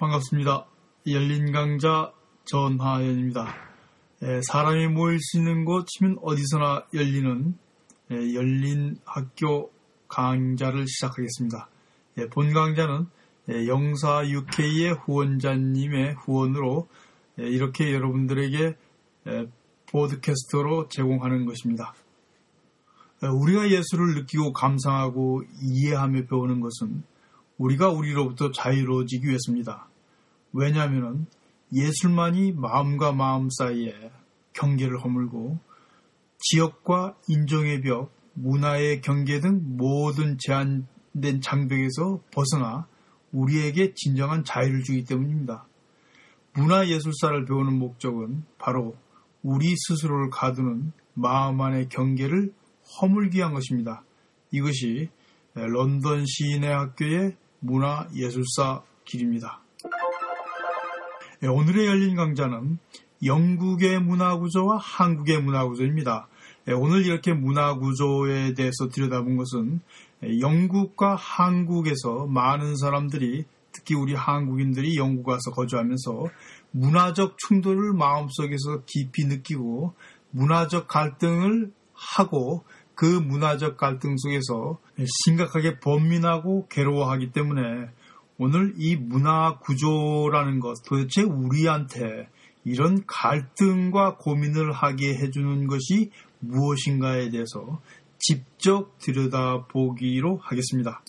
반갑습니다. 열린 강자 전하연입니다. 예, 사람이 모일 수 있는 곳 치면 어디서나 열리는 예, 열린 학교 강좌를 시작하겠습니다. 예, 본 강좌는 영사 UK의 후원자님의 후원으로 이렇게 여러분들에게 보드캐스트로 제공하는 것입니다. 우리가 예수를 느끼고 감상하고 이해하며 배우는 것은 우리가 우리로부터 자유로워지기 위해서입니다. 왜냐하면 예술만이 마음과 마음 사이에 경계를 허물고 지역과 인종의 벽, 문화의 경계 등 모든 제한된 장벽에서 벗어나 우리에게 진정한 자유를 주기 때문입니다. 문화예술사를 배우는 목적은 바로 우리 스스로를 가두는 마음 안의 경계를 허물기 위한 것입니다. 이것이 런던 시인의 학교의 문화예술사 길입니다. 예, 오늘의 열린 강좌는 영국의 문화구조와 한국의 문화구조입니다. 예, 오늘 이렇게 문화구조에 대해서 들여다본 것은 예, 영국과 한국에서 많은 사람들이 특히 우리 한국인들이 영국 와서 거주하면서 문화적 충돌을 마음속에서 깊이 느끼고 문화적 갈등을 하고 그 문화적 갈등 속에서 심각하게 범민하고 괴로워하기 때문에 오늘 이 문화 구조라는 것 도대체 우리한테 이런 갈등과 고민을 하게 해주는 것이 무엇인가에 대해서 직접 들여다보기로 하겠습니다.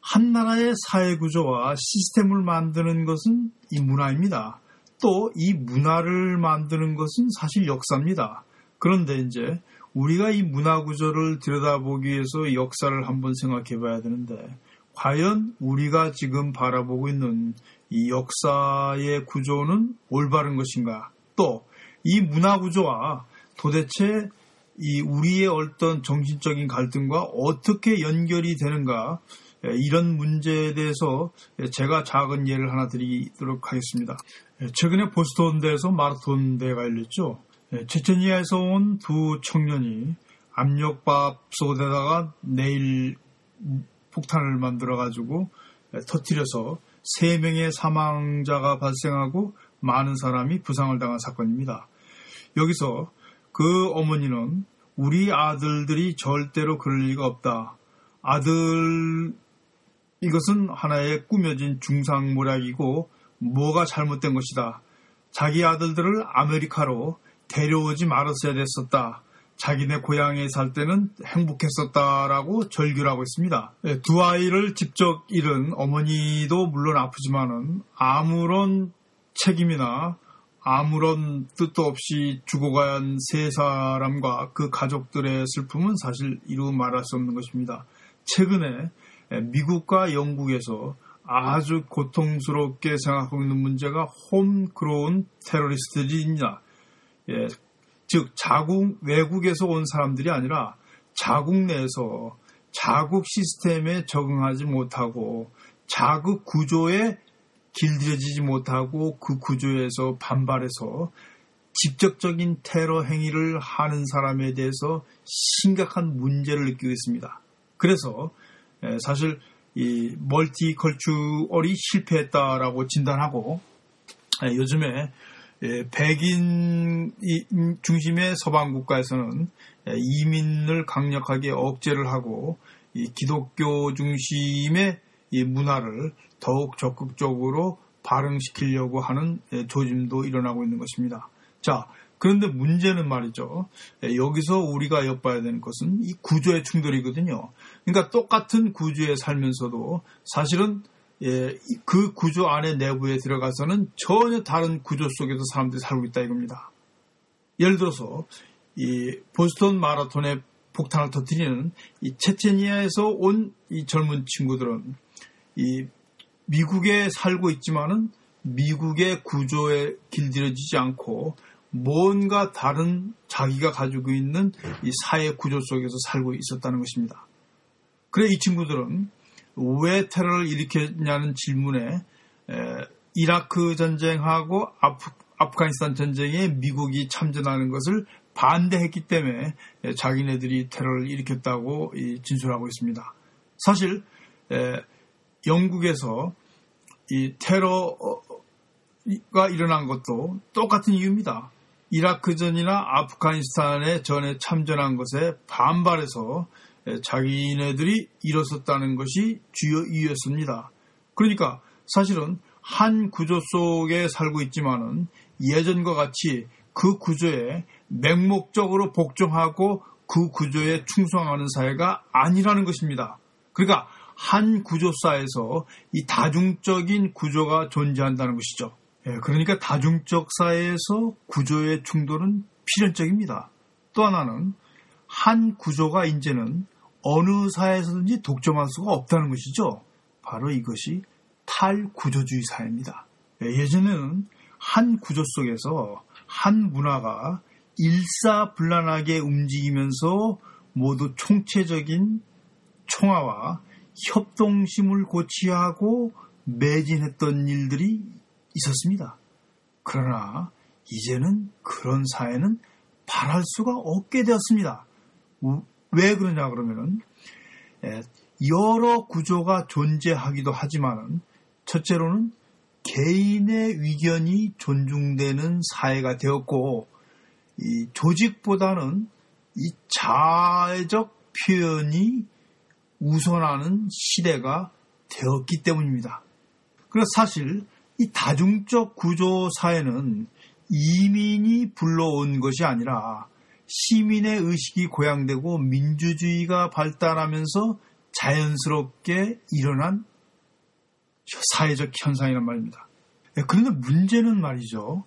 한 나라의 사회 구조와 시스템을 만드는 것은 이 문화입니다. 또 이 문화를 만드는 것은 사실 역사입니다. 그런데 이제 우리가 이 문화 구조를 들여다보기 위해서 역사를 한번 생각해 봐야 되는데 과연 우리가 지금 바라보고 있는 이 역사의 구조는 올바른 것인가? 또 이 문화 구조와 도대체 이 우리의 어떤 정신적인 갈등과 어떻게 연결이 되는가? 예, 이런 문제에 대해서 제가 작은 예를 하나 드리도록 하겠습니다. 예, 최근에 보스턴대에서 마라톤 대회가 열렸죠. 예, 체체니아에서 온 두 청년이 압력밥 솥에다가 내일 폭탄을 만들어 가지고 터뜨려서 3명의 사망자가 발생하고 많은 사람이 부상을 당한 사건입니다. 여기서 그 어머니는 우리 아들들이 절대로 그럴 리가 없다. 아들, 이것은 하나의 꾸며진 중상모략이고 뭐가 잘못된 것이다. 자기 아들들을 아메리카로 데려오지 말았어야 됐었다. 자기네 고향에 살 때는 행복했었다라고 절규를 하고 있습니다. 예, 두 아이를 직접 잃은 어머니도 물론 아프지만은 아무런 책임이나 아무런 뜻도 없이 죽어간 세 사람과 그 가족들의 슬픔은 사실 이루 말할 수 없는 것입니다. 최근에 미국과 영국에서 아주 고통스럽게 생각하고 있는 문제가 홈그로운 테러리스트들입니다. 예, 즉 자국 외국에서 온 사람들이 아니라 자국 내에서 자국 시스템에 적응하지 못하고 자국 구조에 길들여지지 못하고 그 구조에서 반발해서 직접적인 테러 행위를 하는 사람에 대해서 심각한 문제를 느끼고 있습니다. 그래서 사실 이 멀티컬추얼이 실패했다라고 진단하고 요즘에 예, 백인 중심의 서방 국가에서는 예, 이민을 강력하게 억제를 하고 기독교 중심의 문화를 더욱 적극적으로 발흥시키려고 하는 예, 조짐도 일어나고 있는 것입니다. 자, 그런데 문제는 말이죠. 여기서 우리가 엿봐야 되는 것은 이 구조의 충돌이거든요. 그러니까 똑같은 구조에 살면서도 사실은 예, 그 구조 안에 내부에 들어가서는 전혀 다른 구조 속에서 사람들이 살고 있다 이겁니다. 예를 들어서 이 보스턴 마라톤에 폭탄을 터뜨리는 이 체체니아에서 온 이 젊은 친구들은 이 미국에 살고 있지만은 미국의 구조에 길들여지지 않고 뭔가 다른 자기가 가지고 있는 이 사회 구조 속에서 살고 있었다는 것입니다. 그래 이 친구들은 왜 테러를 일으켰냐는 질문에 이라크 전쟁하고 아프, 아프가니스탄 전쟁에 미국이 참전하는 것을 반대했기 때문에 자기네들이 테러를 일으켰다고 진술하고 있습니다. 사실 영국에서 이 테러 일어난 것도 똑같은 이유입니다. 이라크전이나 아프가니스탄에 전에 참전한 것에 반발해서 자기네들이 일어섰다는 것이 주요 이유였습니다. 그러니까 사실은 한 구조 속에 살고 있지만은 예전과 같이 그 구조에 맹목적으로 복종하고 그 구조에 충성하는 사회가 아니라는 것입니다. 그러니까 한 구조사에서 이 다중적인 구조가 존재한다는 것이죠. 예, 그러니까 다중적 사회에서 구조의 충돌은 필연적입니다. 또 하나는 한 구조가 이제는 어느 사회에서든지 독점할 수가 없다는 것이죠. 바로 이것이 탈구조주의 사회입니다. 예, 예전에는 한 구조 속에서 한 문화가 일사불란하게 움직이면서 모두 총체적인 총화와 협동심을 고취하고 매진했던 일들이 있었습니다. 그러나 이제는 그런 사회는 바랄 수가 없게 되었습니다. 왜 그러냐 그러면은 여러 구조가 존재하기도 하지만은 첫째로는 개인의 의견이 존중되는 사회가 되었고 이 조직보다는 이 자의적 표현이 우선하는 시대가 되었기 때문입니다. 그래서 사실 이 다중적 구조 사회는 이민이 불러온 것이 아니라 시민의 의식이 고양되고 민주주의가 발달하면서 자연스럽게 일어난 사회적 현상이란 말입니다. 예, 그런데 문제는 말이죠.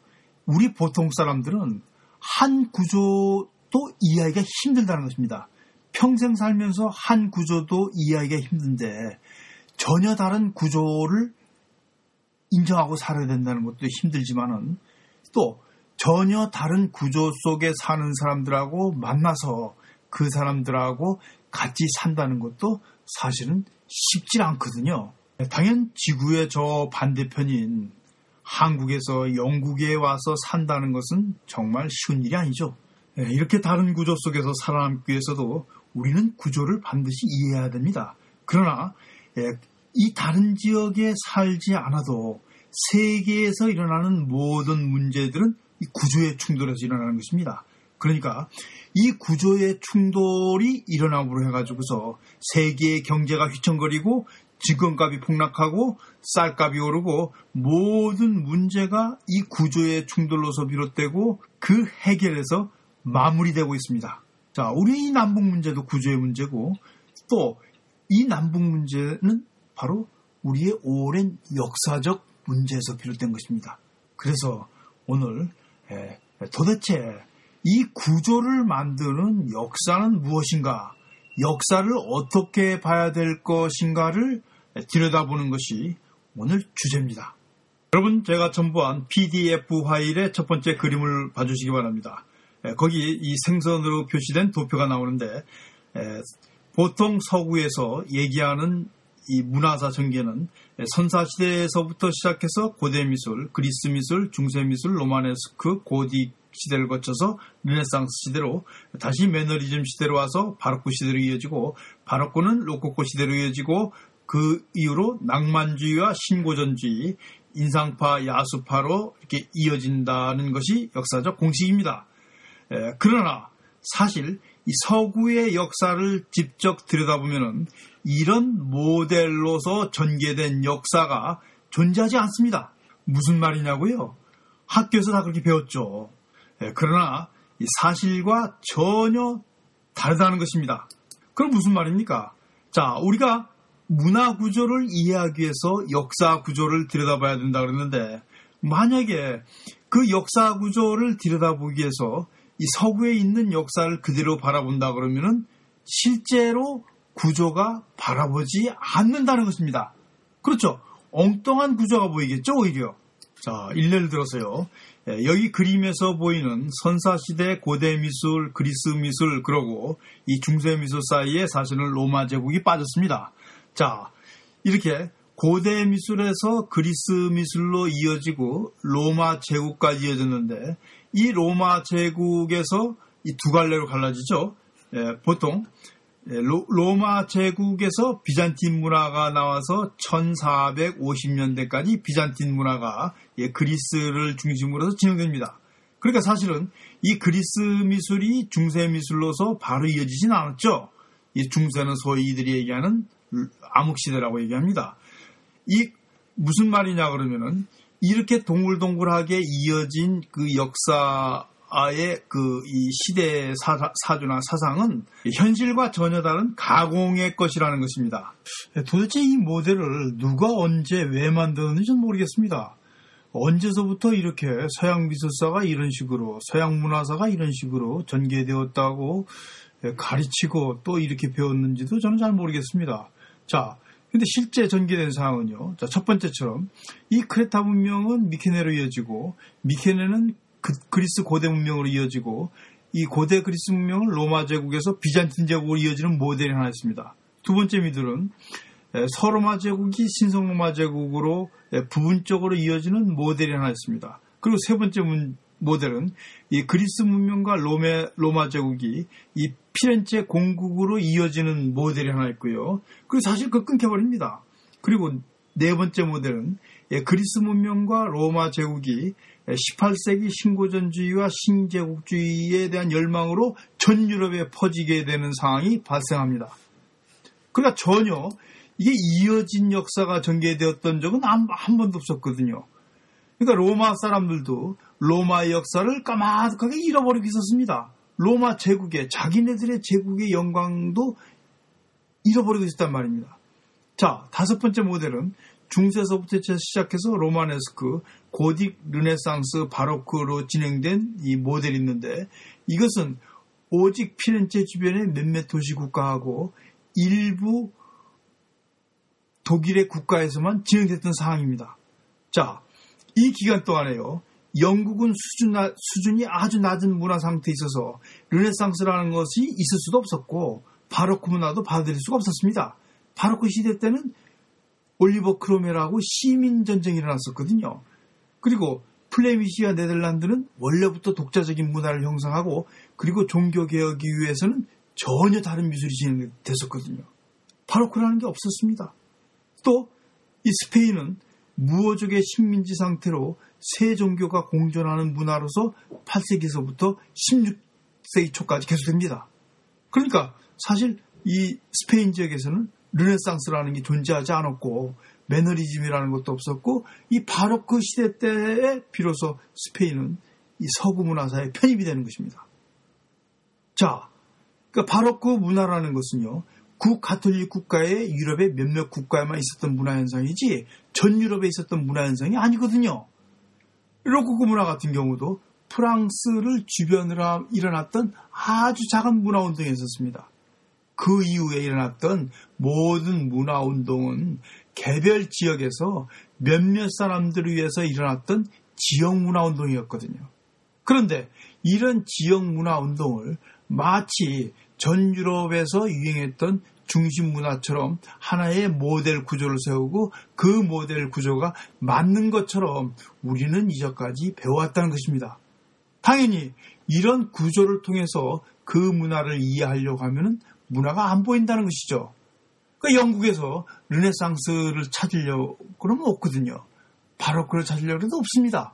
우리 보통 사람들은 한 구조도 이해하기가 힘들다는 것입니다. 평생 살면서 한 구조도 이해하기가 힘든데 전혀 다른 구조를 인정하고 살아야 된다는 것도 힘들지만은 또 전혀 다른 구조 속에 사는 사람들하고 만나서 그 사람들하고 같이 산다는 것도 사실은 쉽지 않거든요. 당연 지구의 저 반대편인 한국에서 영국에 와서 산다는 것은 정말 쉬운 일이 아니죠. 예, 이렇게 다른 구조 속에서 살아남기 위해서도 우리는 구조를 반드시 이해해야 됩니다. 그러나 예, 이 다른 지역에 살지 않아도 세계에서 일어나는 모든 문제들은 이 구조의 충돌에서 일어나는 것입니다. 그러니까 이 구조의 충돌이 일어남으로 해가지고서 세계의 경제가 휘청거리고 직원값이 폭락하고 쌀값이 오르고 모든 문제가 이 구조의 충돌로서 비롯되고 그 해결에서 마무리되고 있습니다. 자, 우리 이 남북 문제도 구조의 문제고 또 이 남북 문제는 바로 우리의 오랜 역사적 문제에서 비롯된 것입니다. 그래서 오늘 도대체 이 구조를 만드는 역사는 무엇인가, 역사를 어떻게 봐야 될 것인가를 들여다보는 것이 오늘 주제입니다. 여러분, 제가 첨부한 PDF 파일의 첫 번째 그림을 봐주시기 바랍니다. 거기 이 생선으로 표시된 도표가 나오는데 보통 서구에서 얘기하는 이 문화사 전개는 선사시대에서부터 시작해서 고대 미술, 그리스 미술, 중세 미술, 로마네스크, 고딕 시대를 거쳐서 르네상스 시대로 다시 매너리즘 시대로 와서 바로크 시대로 이어지고 바로크는 로코코 시대로 이어지고 그 이후로 낭만주의와 신고전주의, 인상파, 야수파로 이렇게 이어진다는 것이 역사적 공식입니다. 에, 그러나 사실 이 서구의 역사를 직접 들여다보면 이런 모델로서 전개된 역사가 존재하지 않습니다. 무슨 말이냐고요? 학교에서 다 그렇게 배웠죠. 예, 그러나 사실과 전혀 다르다는 것입니다. 그럼 무슨 말입니까? 자, 우리가 문화 구조를 이해하기 위해서 역사 구조를 들여다봐야 된다 그랬는데 만약에 그 역사 구조를 들여다보기 위해서 이 서구에 있는 역사를 그대로 바라본다 그러면은 실제로 구조가 바라보지 않는다는 것입니다. 그렇죠. 엉뚱한 구조가 보이겠죠, 오히려. 자, 일례를 들어서요. 예, 여기 그림에서 보이는 선사시대 고대 미술, 그리스 미술, 그러고 이 중세 미술 사이에 사실은 로마 제국이 빠졌습니다. 자, 이렇게 고대 미술에서 그리스 미술로 이어지고 로마 제국까지 이어졌는데 이 로마 제국에서 이 두 갈래로 갈라지죠. 예, 보통 예, 로, 마 제국에서 비잔틴 문화가 나와서 1450년대까지 비잔틴 문화가 예, 그리스를 중심으로 해서 진행됩니다. 그러니까 사실은 이 그리스 미술이 중세 미술로서 바로 이어지진 않았죠. 이 중세는 소위 이들이 얘기하는 암흑시대라고 얘기합니다. 이 무슨 말이냐 그러면은 이렇게 동글동글하게 이어진 그 역사 아 의 그 이 시대 사, 사주나 사상은 현실과 전혀 다른 가공의 것이라는 것입니다. 도대체 이 모델을 누가 언제 왜 만드는지 는 모르겠습니다. 언제서부터 이렇게 서양 미술사가 이런 식으로 서양 문화사가 이런 식으로 전개되었다고 가르치고 또 이렇게 배웠는지도 저는 잘 모르겠습니다. 자, 근데 실제 전개된 상황은요. 자, 첫 번째처럼 이 크레타 문명은 미케네로 이어지고 미케네는 그, 그리스 고대 문명으로 이어지고 이 고대 그리스 문명은 로마 제국에서 비잔틴 제국으로 이어지는 모델이 하나 있습니다. 두 번째 미들은 서로마 제국이 신성로마 제국으로 부분적으로 이어지는 모델이 하나 있습니다. 그리고 세 번째 모델은 이 그리스 문명과 로메, 로마 제국이 이 피렌체 공국으로 이어지는 모델이 하나 있고요. 그리고 사실 그 끊겨버립니다. 그리고 네 번째 모델은 그리스 문명과 로마 제국이 18세기 신고전주의와 신제국주의에 대한 열망으로 전 유럽에 퍼지게 되는 상황이 발생합니다. 그러니까 전혀 이게 이어진 역사가 전개되었던 적은 한, 한 번도 없었거든요. 그러니까 로마 사람들도 로마의 역사를 까마득하게 잃어버리고 있었습니다. 로마 제국의 자기네들의 제국의 영광도 잃어버리고 있었단 말입니다. 자, 다섯 번째 모델은 중세서부터 시작해서 로마네스크, 고딕, 르네상스, 바로크로 진행된 이 모델이 있는데 이것은 오직 피렌체 주변의 몇몇 도시 국가하고 일부 독일의 국가에서만 진행됐던 상황입니다. 자, 이 기간 동안에요. 영국은 수준, 수준이 아주 낮은 문화 상태에 있어서 르네상스라는 것이 있을 수도 없었고 바로크 문화도 받아들일 수가 없었습니다. 바로크 시대 때는 올리버 크로메라고 시민 전쟁이 일어났었거든요. 그리고 플레미시아 네덜란드는 원래부터 독자적인 문화를 형성하고 그리고 종교 개혁이 위해서는 전혀 다른 미술이 진행됐었거든요. 바로크라는 게 없었습니다. 또 이 스페인은 무어족의 식민지 상태로 세 종교가 공존하는 문화로서 8세기에서부터 16세기 초까지 계속됩니다. 그러니까 사실 이 스페인 지역에서는 르네상스라는 게 존재하지 않았고 매너리즘이라는 것도 없었고 이 바로크 시대 때에 비로소 스페인은 이 서구 문화사에 편입이 되는 것입니다. 자, 그러니까 바로크 문화라는 것은요. 구가톨릭 국가의 유럽의 몇몇 국가에만 있었던 문화 현상이지 전 유럽에 있었던 문화 현상이 아니거든요. 로코코 문화 같은 경우도 프랑스를 주변으로 일어났던 아주 작은 문화 운동이 있었습니다. 그 이후에 일어났던 모든 문화 운동은 개별 지역에서 몇몇 사람들을 위해서 일어났던 지역 문화 운동이었거든요. 그런데 이런 지역 문화 운동을 마치 전 유럽에서 유행했던 중심 문화처럼 하나의 모델 구조를 세우고 그 모델 구조가 맞는 것처럼 우리는 이전까지 배워왔다는 것입니다. 당연히 이런 구조를 통해서 그 문화를 이해하려고 하면 문화가 안 보인다는 것이죠. 그러니까 영국에서 르네상스를 찾으려고 그러면 없거든요. 바로크를 찾으려고 해도 없습니다.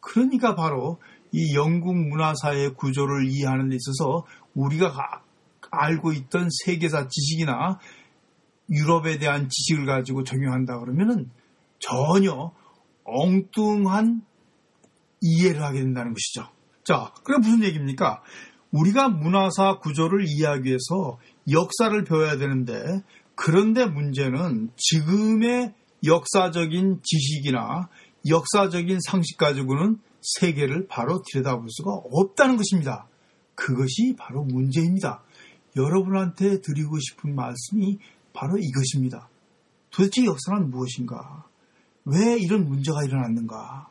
그러니까 바로 이 영국 문화사의 구조를 이해하는 데 있어서 우리가 알고 있던 세계사 지식이나 유럽에 대한 지식을 가지고 적용한다 그러면은 전혀 엉뚱한 이해를 하게 된다는 것이죠. 자, 그럼 무슨 얘기입니까? 우리가 문화사 구조를 이해하기 위해서 역사를 배워야 되는데 그런데 문제는 지금의 역사적인 지식이나 역사적인 상식 가지고는 세계를 바로 들여다볼 수가 없다는 것입니다. 그것이 바로 문제입니다. 여러분한테 드리고 싶은 말씀이 바로 이것입니다. 도대체 역사는 무엇인가? 왜 이런 문제가 일어났는가?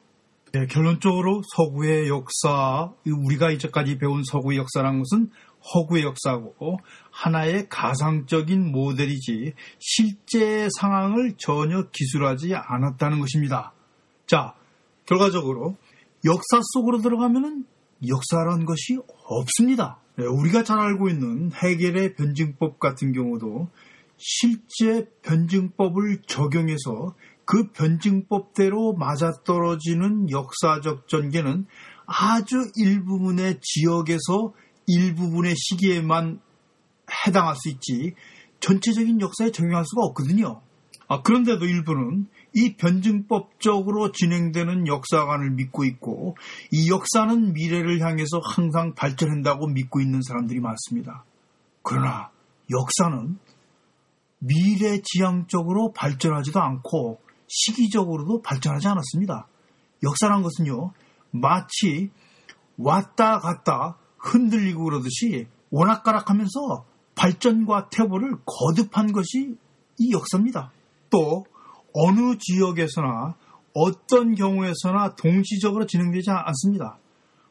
네, 결론적으로 서구의 역사, 우리가 이제까지 배운 서구의 역사라는 것은 허구의 역사고 하나의 가상적인 모델이지 실제 상황을 전혀 기술하지 않았다는 것입니다. 자, 결과적으로 역사 속으로 들어가면 역사라는 것이 없습니다. 네, 우리가 잘 알고 있는 해결의 변증법 같은 경우도 실제 변증법을 적용해서 그 변증법대로 맞아떨어지는 역사적 전개는 아주 일부분의 지역에서 일부분의 시기에만 해당할 수 있지 전체적인 역사에 적용할 수가 없거든요. 아, 그런데도 일부는 이 변증법적으로 진행되는 역사관을 믿고 있고 이 역사는 미래를 향해서 항상 발전한다고 믿고 있는 사람들이 많습니다. 그러나 역사는 미래 지향적으로 발전하지도 않고 시기적으로도 발전하지 않았습니다. 역사란 것은요, 마치 왔다 갔다 흔들리고 그러듯이 오락가락하면서 발전과 퇴보를 거듭한 것이 이 역사입니다. 또 어느 지역에서나 어떤 경우에서나 동시적으로 진행되지 않습니다.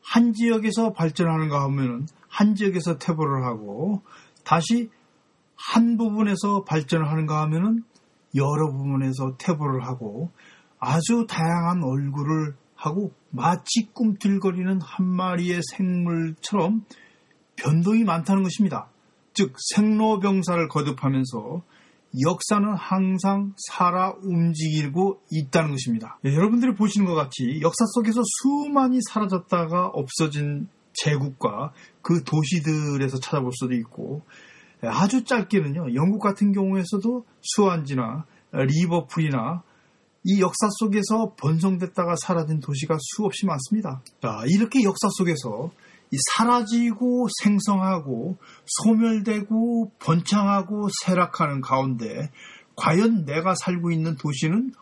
한 지역에서 발전하는가 하면 한 지역에서 퇴보를 하고 다시 한 부분에서 발전을 하는가 하면은 여러 부분에서 퇴보를 하고 아주 다양한 얼굴을 하고 마치 꿈틀거리는 한 마리의 생물처럼 변동이 많다는 것입니다. 즉 생로병사를 거듭하면서 역사는 항상 살아 움직이고 있다는 것입니다. 네, 여러분들이 보시는 것 같이 역사 속에서 수많이 사라졌다가 없어진 제국과 그 도시들에서 찾아볼 수도 있고 네, 아주 짧게는요 영국 같은 경우에서도 수완지나 리버풀이나 이 역사 속에서 번성됐다가 사라진 도시가 수없이 많습니다. 자, 이렇게 역사 속에서 사라지고 생성하고 소멸되고 번창하고 쇠락하는 가운데 과연 내가 살고 있는 도시는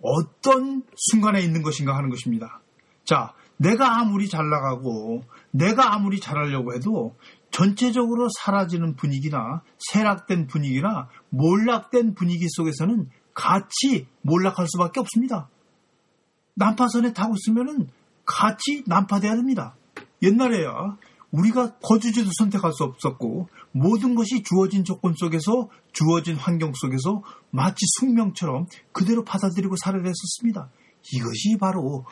어떤 순간에 있는 것인가 하는 것입니다. 자, 내가 아무리 잘 나가고 내가 아무리 잘하려고 해도 전체적으로 사라지는 분위기나 쇠락된 분위기나 몰락된 분위기 속에서는 같이 몰락할 수밖에 없습니다. 난파선에 타고 있으면 같이 난파돼야 됩니다. 옛날에야 우리가 거주지도 선택할 수 없었고 모든 것이 주어진 조건 속에서 주어진 환경 속에서 마치 숙명처럼 그대로 받아들이고 살아야 했었습니다. 이것이 바로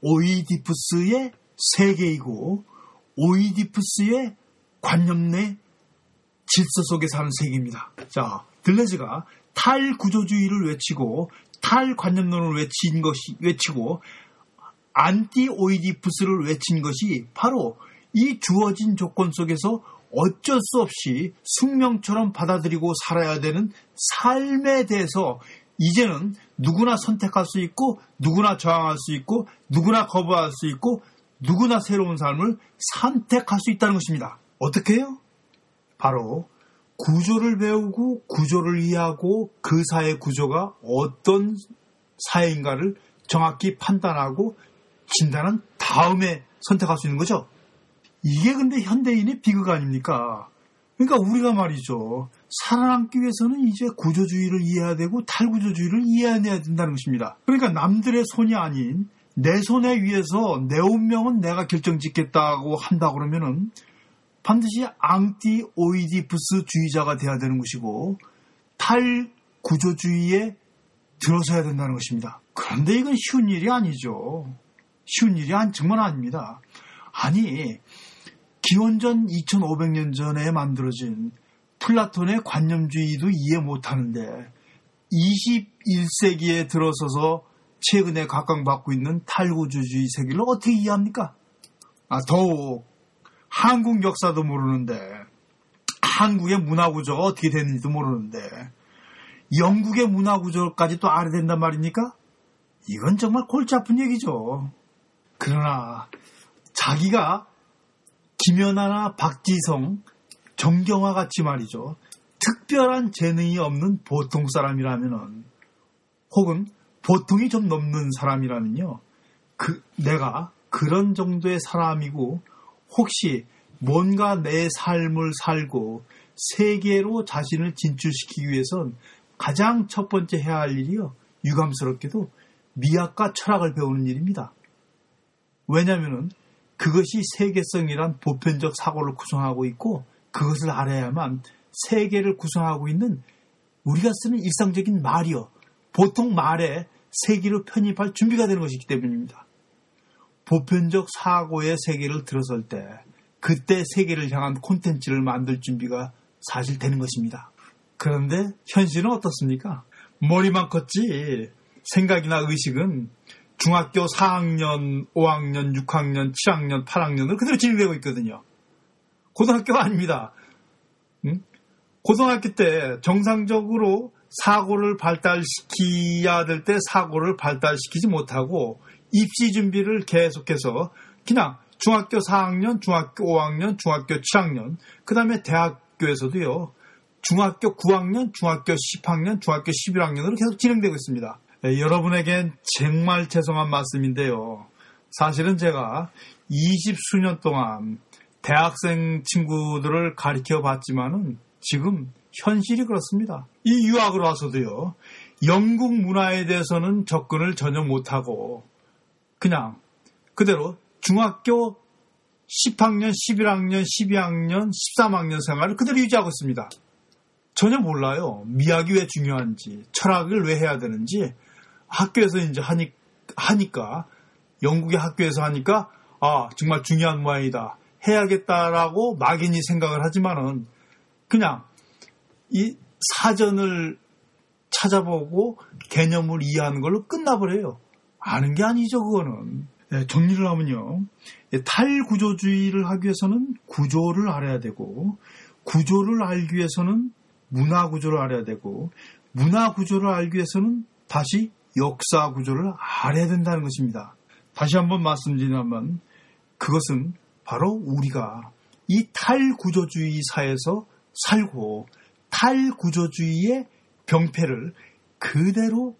오이디푸스의 세계이고 오이디푸스의 관념 내 질서 속에 사는 세계입니다. 자, 들레즈가 탈구조주의를 외치고 탈관념론을 외친 것이 외치고 안티오이디푸스를 외친 것이 바로 이 주어진 조건 속에서 어쩔 수 없이 숙명처럼 받아들이고 살아야 되는 삶에 대해서 이제는 누구나 선택할 수 있고 누구나 저항할 수 있고 누구나 거부할 수 있고 누구나 새로운 삶을 선택할 수 있다는 것입니다. 어떻게 해요? 바로 구조를 배우고 구조를 이해하고 그 사회 구조가 어떤 사회인가를 정확히 판단하고 진단은 다음에 선택할 수 있는 거죠. 이게 근데 현대인의 비극 아닙니까? 그러니까 우리가 말이죠. 살아남기 위해서는 이제 구조주의를 이해해야 되고 탈구조주의를 이해해야 된다는 것입니다. 그러니까 남들의 손이 아닌 내 손에 의해서 내 운명은 내가 결정짓겠다고 한다 그러면은 반드시 앙티 오이디푸스 주의자가 돼야 되는 것이고 탈구조주의에 들어서야 된다는 것입니다. 그런데 이건 쉬운 일이 아니죠. 쉬운 일이 정말 아닙니다. 아니, 기원전 2500년 전에 만들어진 플라톤의 관념주의도 이해 못하는데 21세기에 들어서서 최근에 각광받고 있는 탈구주주의 세계를 어떻게 이해합니까? 아, 더욱 한국 역사도 모르는데 한국의 문화 구조가 어떻게 되는지도 모르는데 영국의 문화 구조까지 또 알아야 된단 말입니까? 이건 정말 골치 아픈 얘기죠. 그러나 자기가 김연아나 박지성, 정경화 같이 말이죠. 특별한 재능이 없는 보통 사람이라면은 혹은 보통이 좀 넘는 사람이라면요. 그 내가 그런 정도의 사람이고 혹시 뭔가 내 삶을 살고 세계로 자신을 진출시키기 위해선 가장 첫 번째 해야 할 일이요. 유감스럽게도 미학과 철학을 배우는 일입니다. 왜냐하면 그것이 세계성이란 보편적 사고를 구성하고 있고 그것을 알아야만 세계를 구성하고 있는 우리가 쓰는 일상적인 말이요. 보통 말에 세계로 편입할 준비가 되는 것이기 때문입니다. 보편적 사고의 세계를 들어설 때 그때 세계를 향한 콘텐츠를 만들 준비가 사실 되는 것입니다. 그런데 현실은 어떻습니까? 머리만 컸지 생각이나 의식은 중학교 4학년, 5학년, 6학년, 7학년, 8학년으로 그대로 진행되고 있거든요. 고등학교가 아닙니다. 응? 고등학교 때 정상적으로 사고를 발달시켜야 될 때 사고를 발달시키지 못하고 입시 준비를 계속해서 그냥 중학교 4학년, 중학교 5학년, 중학교 7학년, 그 다음에 대학교에서도요, 중학교 9학년, 중학교 10학년, 중학교 11학년으로 계속 진행되고 있습니다. 네, 여러분에겐 정말 죄송한 말씀인데요. 사실은 제가 20수년 동안 대학생 친구들을 가르쳐 봤지만은 지금 현실이 그렇습니다. 이 유학을 와서도요, 영국 문화에 대해서는 접근을 전혀 못하고, 그냥 그대로 중학교 10학년, 11학년, 12학년, 13학년 생활을 그대로 유지하고 있습니다. 전혀 몰라요. 미학이 왜 중요한지, 철학을 왜 해야 되는지, 학교에서 이제 하니, 하니까, 영국의 학교에서 하니까, 아, 정말 중요한 모양이다. 해야겠다라고 막연히 생각을 하지만은, 그냥, 이 사전을 찾아보고 개념을 이해하는 걸로 끝나버려요. 아는 게 아니죠, 그거는. 네, 정리를 하면요. 탈구조주의를 하기 위해서는 구조를 알아야 되고, 구조를 알기 위해서는 문화 구조를 알아야 되고, 문화 구조를 알기 위해서는 다시 역사 구조를 알아야 된다는 것입니다. 다시 한번 말씀드리면, 그것은 바로 우리가 이 탈구조주의 사회에서 살고, 탈구조주의의 병폐를 그대로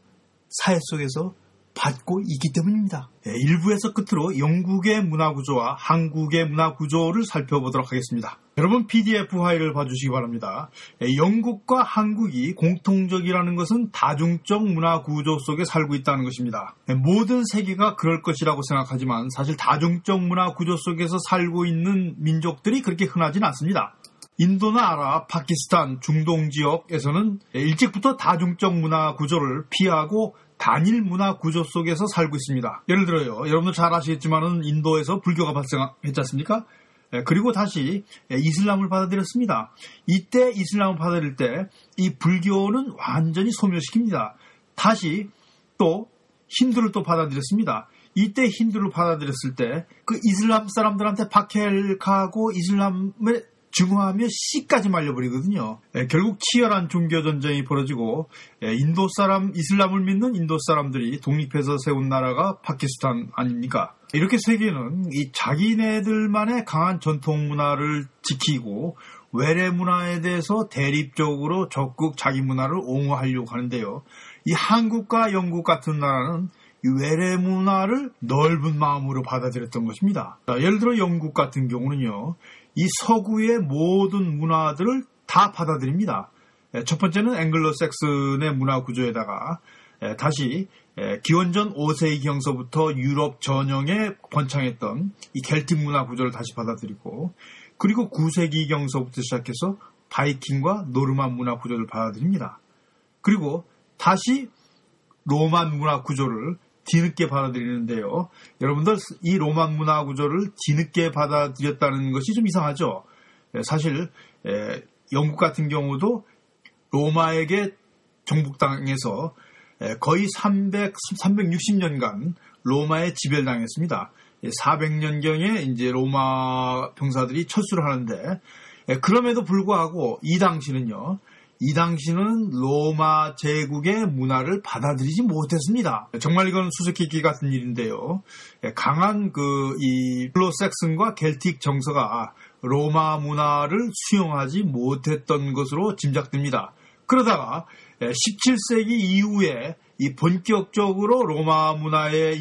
사회 속에서 받고 있기 때문입니다. 네, 1부에서 끝으로 영국의 문화구조와 한국의 문화구조를 살펴보도록 하겠습니다. 여러분 PDF 파일을 봐주시기 바랍니다. 네, 영국과 한국이 공통적이라는 것은 다중적 문화 구조 속에 살고 있다는 것입니다. 네, 모든 세계가 그럴 것이라고 생각하지만 사실 다중적 문화 구조 속에서 살고 있는 민족들이 그렇게 흔하진 않습니다. 인도나 아랍, 파키스탄, 중동 지역에서는 일찍부터 다중적 문화 구조를 피하고 단일 문화 구조 속에서 살고 있습니다. 예를 들어요. 여러분도 잘 아시겠지만은 인도에서 불교가 발생했지 않습니까? 예, 그리고 다시 이슬람을 받아들였습니다. 이때 이슬람을 받아들일 때 이 불교는 완전히 소멸시킵니다. 다시 또 힌두를 또 받아들였습니다. 이때 힌두를 받아들였을 때 그 이슬람 사람들한테 박해하고 이슬람을 증오하며 씨까지 말려버리거든요. 예, 결국 치열한 종교 전쟁이 벌어지고 예, 인도 사람 이슬람을 믿는 인도 사람들이 독립해서 세운 나라가 파키스탄 아닙니까? 이렇게 세계는 이 자기네들만의 강한 전통 문화를 지키고 외래 문화에 대해서 대립적으로 적극 자기 문화를 옹호하려고 하는데요. 이 한국과 영국 같은 나라는 이 외래 문화를 넓은 마음으로 받아들였던 것입니다. 예를 들어 영국 같은 경우는요. 이 서구의 모든 문화들을 다 받아들입니다. 예, 첫 번째는 앵글로색슨의 문화 구조에다가 예, 다시 예, 기원전 5세기경서부터 유럽 전역에 번창했던 이 켈틱 문화 구조를 다시 받아들이고 그리고 9세기경서부터 시작해서 바이킹과 노르만 문화 구조를 받아들입니다. 그리고 다시 로만 문화 구조를 뒤늦게 받아들이는데요. 여러분들 이 로만 문화 구조를 뒤늦게 받아들였다는 것이 좀 이상하죠. 예, 사실 영국 같은 경우도 로마에게 정복당해서 거의 300, 360년간 로마에 지배당했습니다. 400년경에 이제 로마 병사들이 철수를 하는데 그럼에도 불구하고 이 당시는요. 이 당시는 로마 제국의 문화를 받아들이지 못했습니다. 정말 이건 수수께끼 같은 일인데요. 예, 강한 그 이 플로섹슨과 겔틱 정서가 로마 문화를 수용하지 못했던 것으로 짐작됩니다. 그러다가 17세기 예, 이후에 이 본격적으로 로마 문화에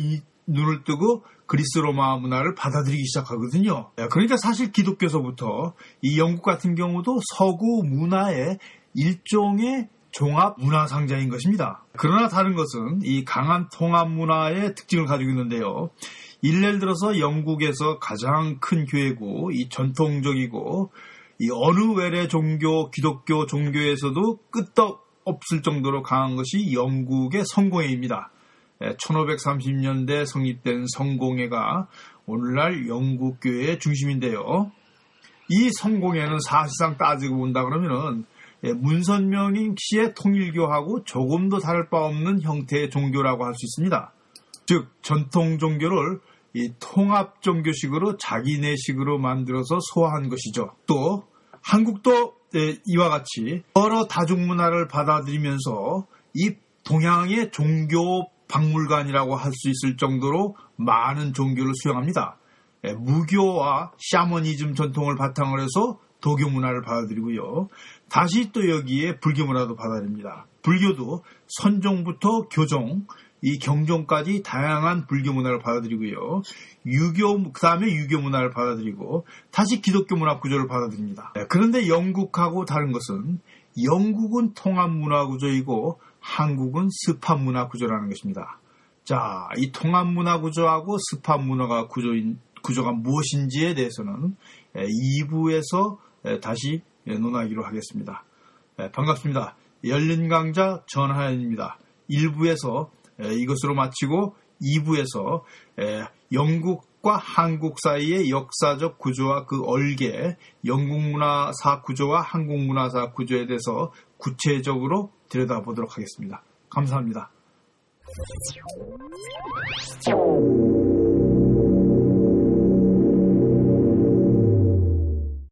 눈을 뜨고 그리스 로마 문화를 받아들이기 시작하거든요. 예, 그러니까 사실 기독교서부터 이 영국 같은 경우도 서구 문화에 일종의 종합 문화 상자인 것입니다. 그러나 다른 것은 이 강한 통합 문화의 특징을 가지고 있는데요. 일례를 들어서 영국에서 가장 큰 교회고 이 전통적이고 이 어느 외래 종교 기독교 종교에서도 끄떡 없을 정도로 강한 것이 영국의 성공회입니다. 1530년대 성립된 성공회가 오늘날 영국 교회의 중심인데요. 이 성공에는 사실상 따지고 본다 그러면은 예, 문선명 씨의 통일교하고 조금도 다를 바 없는 형태의 종교라고 할 수 있습니다. 즉 전통 종교를 이 통합 종교식으로 자기네식으로 만들어서 소화한 것이죠. 또 한국도 예, 이와 같이 여러 다중 문화를 받아들이면서 이 동양의 종교 박물관이라고 할 수 있을 정도로 많은 종교를 수용합니다. 예, 무교와 샤머니즘 전통을 바탕으로 해서 도교 문화를 받아들이고요. 다시 또 여기에 불교 문화도 받아들입니다. 불교도 선종부터 교종, 이 경종까지 다양한 불교 문화를 받아들이고요. 유교, 그 다음에 유교 문화를 받아들이고, 다시 기독교 문화 구조를 받아들입니다. 네, 그런데 영국하고 다른 것은 영국은 통합 문화 구조이고 한국은 습합 문화 구조라는 것입니다. 자, 이 통합 문화 구조하고 습합 문화가 구조인, 구조가 무엇인지에 대해서는 2부에서 다시 논하기로 하겠습니다. 반갑습니다. 열린 강좌 전하연입니다. 1부에서 이것으로 마치고 2부에서 영국과 한국 사이의 역사적 구조와 그 얼개, 영국 문화사 구조와 한국 문화사 구조에 대해서 구체적으로 들여다보도록 하겠습니다. 감사합니다.